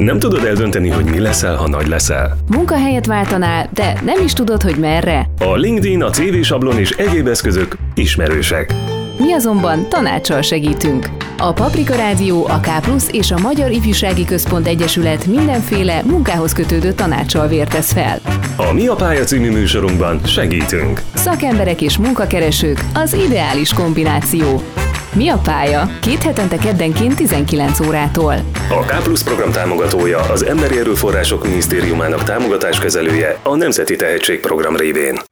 Nem tudod eldönteni, hogy mi leszel, ha nagy leszel? Munkahelyet váltanál, de nem is tudod, hogy merre? A LinkedIn, a CV sablon és egyéb eszközök ismerősek. Mi azonban tanácssal segítünk. A Paprika Rádió, a K és a Magyar Ifjúsági Központ Egyesület mindenféle munkához kötődő tanácssal vértesz fel. A Mi a pálya című műsorunkban segítünk. Szakemberek és munkakeresők az ideális kombináció. Mi a pálya? Két hetente keddenként 19 órától. A K program támogatója az Emberi Erőforrások Minisztériumának támogatáskezelője a Nemzeti Tehetségprogram révén.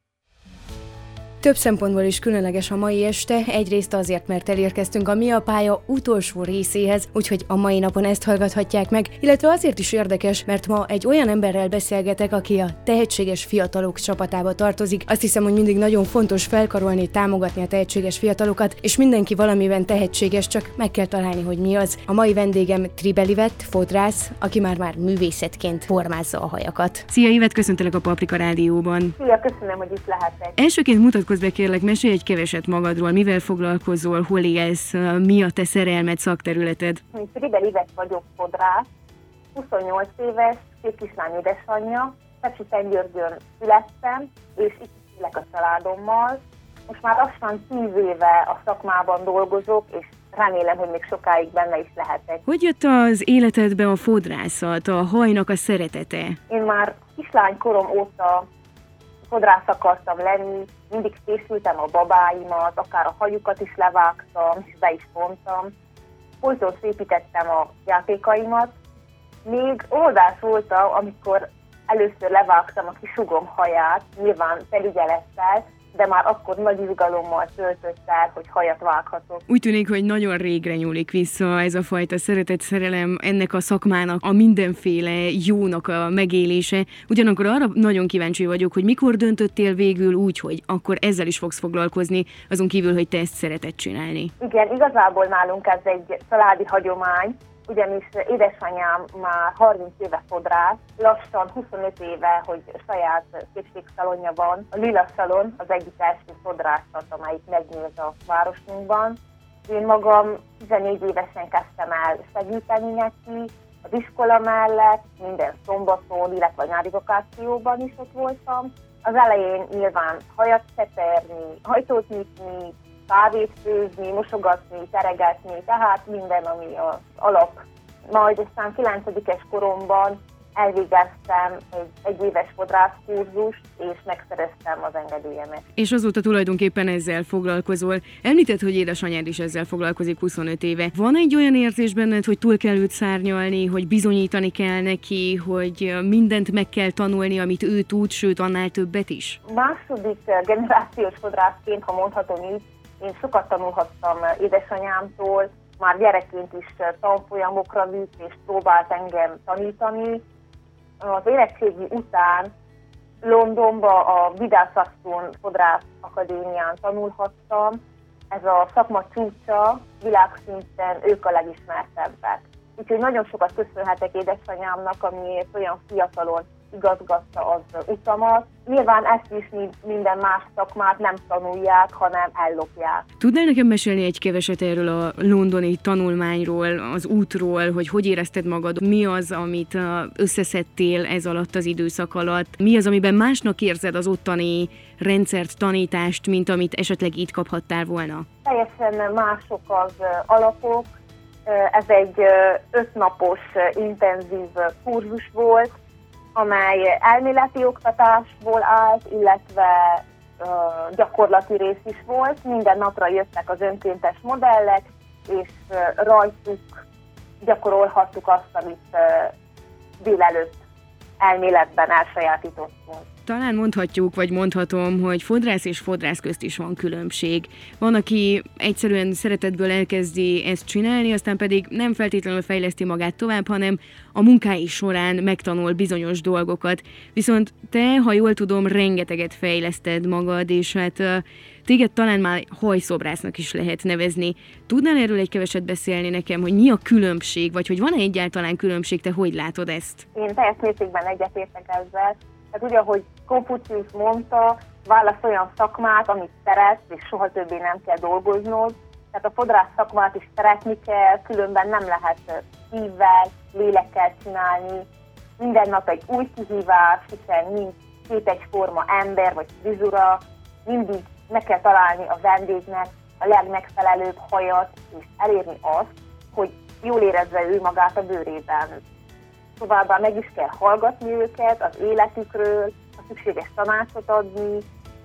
Több szempontból is különleges a mai este, egyrészt azért, mert elérkeztünk a Mi a pálya utolsó részéhez, úgyhogy a mai napon ezt hallgathatják meg, illetve azért is érdekes, mert ma egy olyan emberrel beszélgetek, aki a tehetséges fiatalok csapatába tartozik. Azt hiszem, hogy mindig nagyon fontos felkarolni, támogatni a tehetséges fiatalokat, és mindenki valamiben tehetséges, csak meg kell találni, hogy mi az. A mai vendégem Tribelivet, fodrász, aki már-már művészetként formázza a hajakat. Szia, Ivet, köszöntelek a Paprika Rádióban. Szia, köszönöm, hogy itt lehetek. Elsőként mutat mutatkozz be kérlek, mesélj egy keveset magadról, mivel foglalkozol, hol élsz, mi a te szerelmed, szakterületed? Én Fribel Ivet vagyok fodrász, 28 éves, két kislány édesanyja, Pepsi Szentgyörgyön születtem, és itt élek a családommal. Most már lassan 10 éve a szakmában dolgozok, és remélem, hogy még sokáig benne is lehetek. Hogy jött az életedbe a fodrászat, a hajnak a szeretete? Én már kislánykorom óta fodrász akartam lenni, mindig készültem a babáimat, akár a hajukat is levágtam, és be is vontam. Folyton szépítettem a játékaimat. Még oldás voltam, amikor először levágtam a kisugom haját, nyilván felügyelettel, de már akkor nagy izgalommal töltött el, hogy hajat vághatok. Úgy tűnik, hogy nagyon régre nyúlik vissza ez a fajta szeretet szerelem ennek a szakmának a mindenféle jónak a megélése. Ugyanakkor arra nagyon kíváncsi vagyok, hogy mikor döntöttél végül úgy, hogy akkor ezzel is fogsz foglalkozni, azon kívül, hogy te ezt szereted csinálni. Igen, igazából nálunk ez egy családi hagyomány, ugyanis édesanyám már 30 éve fodrász, lassan 25 éve, hogy saját szépségszalonja van. A Lila Szalon az egyik első fodrászat, amelyik megnyílt a városunkban. Én magam 14 évesen kezdtem el segíteni neki, az iskola mellett, minden szombaton, illetve a nyári vakációban is ott voltam. Az elején nyilván hajat szeperni, hajtót nyitni, kávét főzni, mosogatni, teregetni, tehát minden, ami az alap. Majd aztán 9 koromban elvégeztem egy, egy éves fodrászkurzust, és megszereztem az engedélyemet. És azóta tulajdonképpen ezzel foglalkozol. Említett, hogy édesanyád is ezzel foglalkozik 25 éve. Van egy olyan érzés benned, hogy túl kell őt szárnyalni, hogy bizonyítani kell neki, hogy mindent meg kell tanulni, amit ő tud, sőt annál többet is? Második generációs fodrászként, ha mondhatom így, én sokat tanulhattam édesanyámtól, már gyerekként is tanfolyamokra vitt, és próbált engem tanítani. Az érettségi után Londonba a Vidászasztón Fodrász Akadémián tanulhattam. Ez a szakma csúcsa, világszinten ők a legismertebbek. Úgyhogy nagyon sokat köszönhetek édesanyámnak, amiért olyan fiatalon igazgatta az utamat. Nyilván ezt is minden más szakmát nem tanulják, hanem ellopják. Tudnál nekem mesélni egy keveset erről a londoni tanulmányról, az útról, hogy hogy érezted magad, mi az, amit összeszedtél ez alatt az időszak alatt, mi az, amiben másnak érzed az ottani rendszert, tanítást, mint amit esetleg itt kaphattál volna? Teljesen mások az alapok, ez egy ötnapos intenzív kurzus volt, amely elméleti oktatásból állt, illetve gyakorlati rész is volt. Minden napra jöttek az önkéntes modellek, és rajtuk gyakorolhattuk azt, amit délelőtt elméletben elsajátítottunk. Talán mondhatjuk, vagy mondhatom, hogy fodrász és fodrász közt is van különbség. Van, aki egyszerűen szeretetből elkezdi ezt csinálni, aztán pedig nem feltétlenül fejleszti magát tovább, hanem a munkái során megtanul bizonyos dolgokat. Viszont te, ha jól tudom, rengeteget fejleszted magad, és hát téged talán már hajszobrásznak is lehet nevezni. Tudnál erről egy keveset beszélni nekem, hogy mi a különbség, vagy hogy van-e egyáltalán különbség, te hogy látod ezt? Én teljes mértékben egyetértek ezzel tehát ugye, ahogy Konfucius mondta, válasz olyan szakmát, amit szeretsz, és soha többé nem kell dolgoznod. Tehát a fodrász szakmát is szeretni kell, különben nem lehet szívvel, lélekkel csinálni. Minden nap egy új kihívás, hiszen nincs két egyforma ember vagy frizura, mindig meg kell találni a vendégnek a legmegfelelőbb hajat, és elérni azt, hogy jól érezze ő magát a bőrében. Továbbá meg is kell hallgatni őket az életükről, a szükséges tanácsot adni,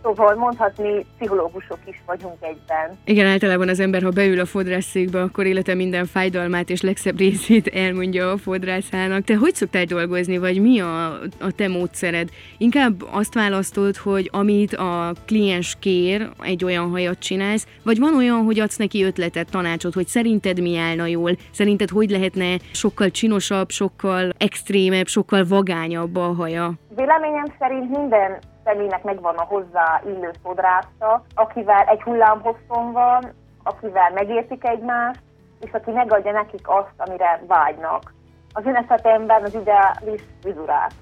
Szóval mondhatni, pszichológusok is vagyunk egyben. Igen, általában az ember, ha beül a fodrászszékbe, akkor élete minden fájdalmát és legszebb részét elmondja a fodrászának. Te hogy szoktál dolgozni, vagy mi a, a te módszered? Inkább azt választod, hogy amit a kliens kér, egy olyan hajat csinálsz, vagy van olyan, hogy adsz neki ötletet, tanácsot, hogy szerinted mi állna jól, szerinted hogy lehetne sokkal csinosabb, sokkal extrémebb, sokkal vagányabb a haja? Véleményem szerint minden személynek megvan a hozzá illő fodrásza, akivel egy hullámhosszon van, akivel megértik egymást, és aki megadja nekik azt, amire vágynak. Az én esetemben az ideális vizurát.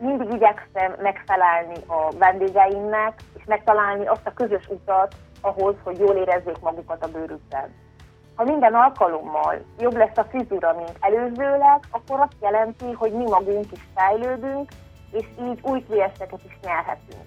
Mindig igyekszem megfelelni a vendégeimnek, és megtalálni azt a közös utat ahhoz, hogy jól érezzék magukat a bőrükben. Ha minden alkalommal jobb lesz a frizura, mint előzőleg, akkor azt jelenti, hogy mi magunk is fejlődünk, és így új klienseket is nyerhetünk.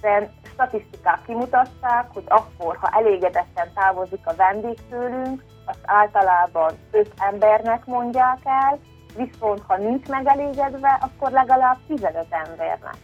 De statisztikák kimutatták, hogy akkor, ha elégedetten távozik a vendég tőlünk, azt általában öt embernek mondják el, viszont ha nincs megelégedve, akkor legalább 15 embernek.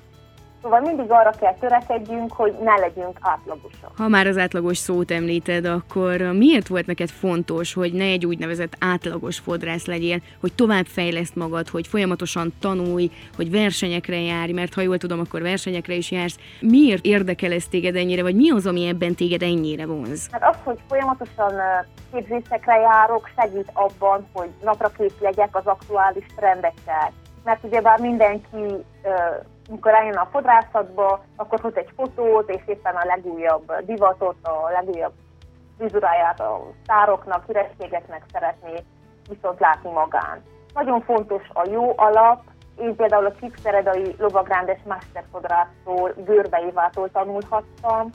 Szóval mindig arra kell törekedjünk, hogy ne legyünk átlagosak. Ha már az átlagos szót említed, akkor miért volt neked fontos, hogy ne egy úgynevezett átlagos fodrász legyél, hogy tovább fejleszt magad, hogy folyamatosan tanulj, hogy versenyekre járj, mert ha jól tudom, akkor versenyekre is jársz. Miért érdekel ez téged ennyire, vagy mi az, ami ebben téged ennyire vonz? Hát az, hogy folyamatosan képzésekre járok, segít abban, hogy napra kész legyek az aktuális trendekkel. Mert ugyebár mindenki amikor eljön a fodrászatba, akkor hoz egy fotót, és éppen a legújabb divatot, a legújabb vizuráját a szároknak, hírességeknek szeretné viszont látni magán. Nagyon fontos a jó alap, én például a Csíkszeredai lovagrándes mesterfodrásztól, Görbe Évától tanulhattam,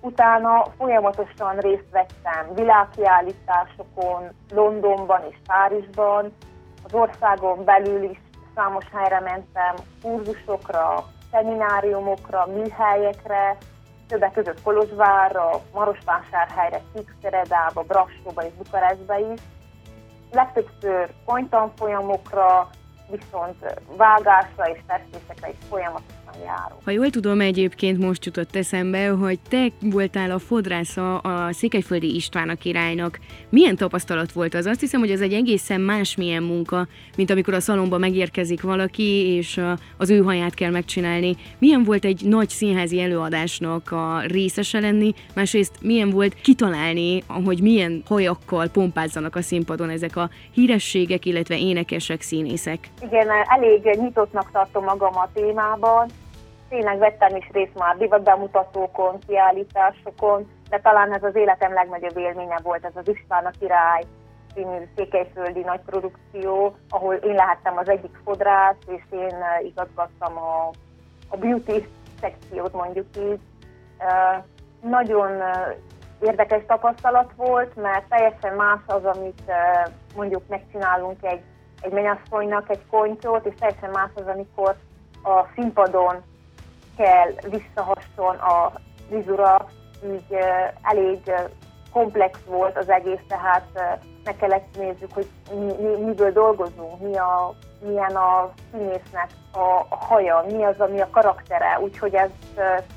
utána folyamatosan részt vettem világkiállításokon, Londonban és Párizsban, az országon belül is számos helyre mentem, kurzusokra, szemináriumokra, műhelyekre, többek között Kolozsvárra, Marosvásárhelyre, Szíkszeredába, Brassóba és Bukarestbe is. Legtöbbször konytanfolyamokra, viszont vágásra és festésekre is folyamatosan járok. Ha jól tudom, egyébként most jutott eszembe, hogy te voltál a fodrásza a Székelyföldi István a királynak. Milyen tapasztalat volt az? Azt hiszem, hogy ez egy egészen másmilyen munka, mint amikor a szalomba megérkezik valaki, és az ő haját kell megcsinálni. Milyen volt egy nagy színházi előadásnak a részese lenni, másrészt milyen volt kitalálni, hogy milyen hajakkal pompázzanak a színpadon ezek a hírességek, illetve énekesek, színészek? Igen, elég nyitottnak tartom magam a témában. Tényleg vettem is részt már divatbemutatókon, kiállításokon, de talán ez az életem legnagyobb élménye volt, ez az István a király című székelyföldi nagy produkció, ahol én lehettem az egyik fodrász, és én igazgattam a, a beauty szekciót mondjuk így. Nagyon érdekes tapasztalat volt, mert teljesen más az, amit mondjuk megcsinálunk egy egy mennyasszonynak egy kontyót, és teljesen más az, amikor a színpadon kell visszahasson a vizura, így elég komplex volt az egész, tehát meg kellett nézzük, hogy mi, mi, miből dolgozunk, mi a, milyen a színésznek a, a haja, mi az, ami a karaktere, úgyhogy ez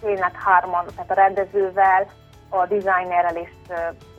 tényleg hárman, tehát a rendezővel, a designerrel és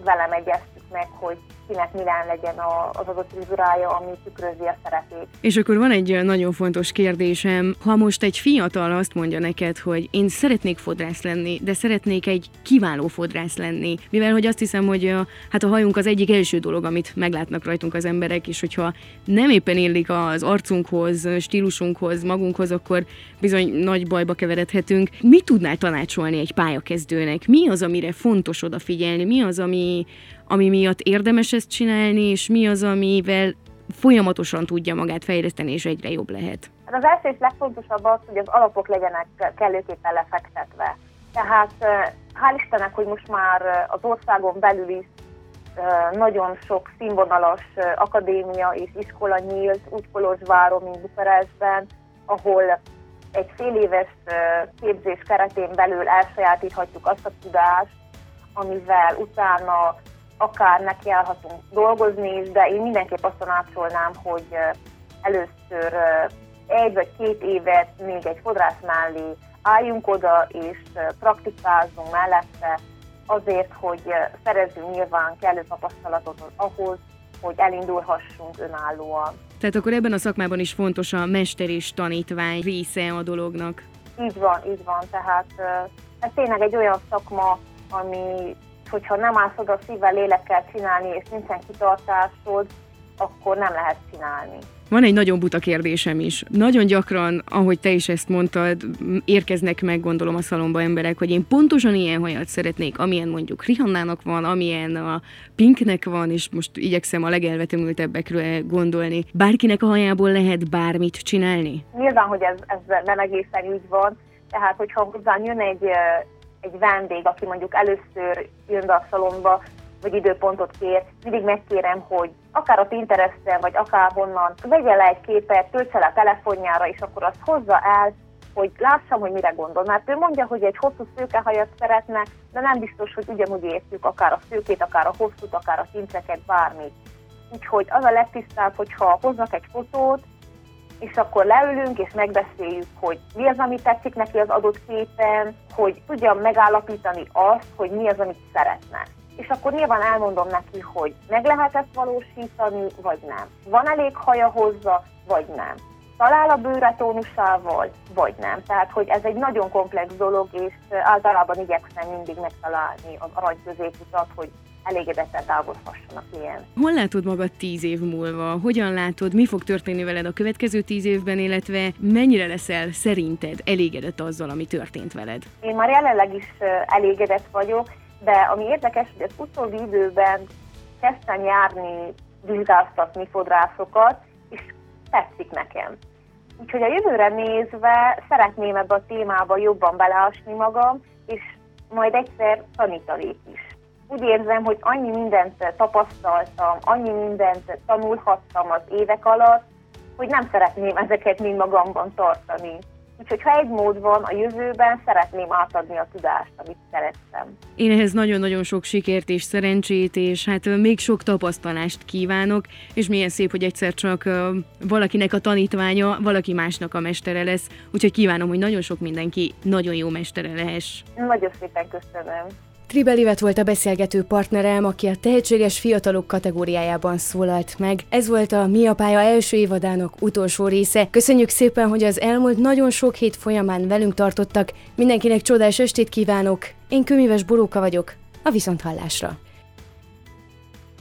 velem egyeztük meg, hogy kinek milyen legyen az adott vizurája, ami tükrözi a szerepét. És akkor van egy nagyon fontos kérdésem, ha most egy fiatal azt mondja neked, hogy én szeretnék fodrász lenni, de szeretnék egy kiváló fodrász lenni, mivel hogy azt hiszem, hogy a, hát a hajunk az egyik első dolog, amit meglátnak rajtunk az emberek, és hogyha nem éppen illik az arcunkhoz, stílusunkhoz, magunkhoz, akkor bizony nagy bajba keveredhetünk. Mit tudnál tanácsolni egy pályakezdőnek? Mi az, amire fontos odafigyelni? Mi az, ami, ami miatt érdemes ezt csinálni, és mi az, amivel folyamatosan tudja magát fejleszteni, és egyre jobb lehet? Hát az első és legfontosabb az, hogy az alapok legyenek kellőképpen lefektetve. Tehát hál' Istennek, hogy most már az országon belül is nagyon sok színvonalas akadémia és iskola nyílt, úgy Kolozsváron, mint Bukarestben, ahol egy fél éves képzés keretén belül elsajátíthatjuk azt a tudást, amivel utána akár nekiállhatunk dolgozni is, de én mindenképp azt tanácsolnám, hogy először egy vagy két évet még egy fodrász mellé álljunk oda, és praktikázzunk mellette azért, hogy szerezzünk nyilván kellő tapasztalatot ahhoz, hogy elindulhassunk önállóan. Tehát akkor ebben a szakmában is fontos a mester és tanítvány része a dolognak. Így van, így van. Tehát ez tényleg egy olyan szakma, ami, hogyha nem állsz oda szívvel, lélekkel csinálni, és nincsen kitartásod, akkor nem lehet csinálni. Van egy nagyon buta kérdésem is. Nagyon gyakran, ahogy te is ezt mondtad, érkeznek meg, gondolom a szalomba emberek, hogy én pontosan ilyen hajat szeretnék, amilyen mondjuk Rihannának van, amilyen a Pinknek van, és most igyekszem a legelvetemültebbekről gondolni. Bárkinek a hajából lehet bármit csinálni? Nyilván, hogy ez, ez nem egészen így van. Tehát, hogyha hozzám jön egy, egy vendég, aki mondjuk először jön be a szalomba, vagy időpontot kér, mindig megkérem, hogy akár a Pinteresten, vagy akár honnan, vegye le egy képet, töltse le a telefonjára, és akkor azt hozza el, hogy lássam, hogy mire gondol. Mert ő mondja, hogy egy hosszú szőkehajat szeretne, de nem biztos, hogy ugyanúgy értjük akár a szőkét, akár a hosszút, akár a tintreket, bármit. Úgyhogy az a legtisztább, hogyha hoznak egy fotót, és akkor leülünk és megbeszéljük, hogy mi az, ami tetszik neki az adott képen, hogy tudjam megállapítani azt, hogy mi az, amit szeretne és akkor nyilván elmondom neki, hogy meg lehet ezt valósítani, vagy nem. Van elég haja hozzá, vagy nem. Talál a bőre tónusával, vagy nem. Tehát, hogy ez egy nagyon komplex dolog, és általában igyekszem mindig megtalálni a nagy középutat, hogy elégedetten távozhasson a klient. Hol látod magad tíz év múlva? Hogyan látod, mi fog történni veled a következő tíz évben, illetve mennyire leszel szerinted elégedett azzal, ami történt veled? Én már jelenleg is elégedett vagyok, de ami érdekes, hogy az utóbbi időben kezdtem járni, vizsgáztatni fodrászokat, és tetszik nekem. Úgyhogy a jövőre nézve szeretném ebbe a témába jobban beleásni magam, és majd egyszer tanítanék is. Úgy érzem, hogy annyi mindent tapasztaltam, annyi mindent tanulhattam az évek alatt, hogy nem szeretném ezeket mind magamban tartani. Úgyhogy ha egy mód van a jövőben, szeretném átadni a tudást, amit szerettem. Én ehhez nagyon-nagyon sok sikert és szerencsét, és hát még sok tapasztalást kívánok, és milyen szép, hogy egyszer csak valakinek a tanítványa, valaki másnak a mestere lesz. Úgyhogy kívánom, hogy nagyon sok mindenki nagyon jó mestere lehess. Nagyon szépen köszönöm. Tribelivet volt a beszélgető partnerem, aki a tehetséges fiatalok kategóriájában szólalt meg. Ez volt a Mi a pálya első évadának utolsó része. Köszönjük szépen, hogy az elmúlt nagyon sok hét folyamán velünk tartottak. Mindenkinek csodás estét kívánok. Én Kömíves Boróka vagyok. A Viszonthallásra.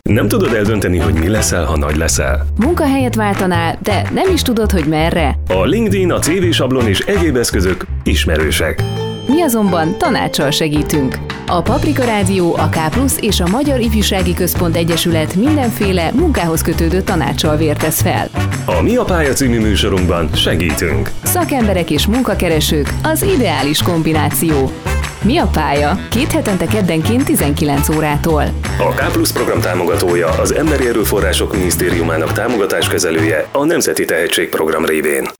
Nem tudod eldönteni, hogy mi leszel, ha nagy leszel. Munkahelyet váltanál, de nem is tudod, hogy merre. A LinkedIn, a CV sablon és egyéb eszközök ismerősek. Mi azonban tanácssal segítünk. A Paprika Rádió, a K és a Magyar Ifjúsági Központ Egyesület mindenféle munkához kötődő tanácssal vértesz fel. A Mi a pálya című műsorunkban segítünk. Szakemberek és munkakeresők az ideális kombináció. Mi a pálya? Két hetente keddenként 19 órától. A K program támogatója az Emberi Erőforrások Minisztériumának támogatáskezelője a Nemzeti Tehetségprogram révén.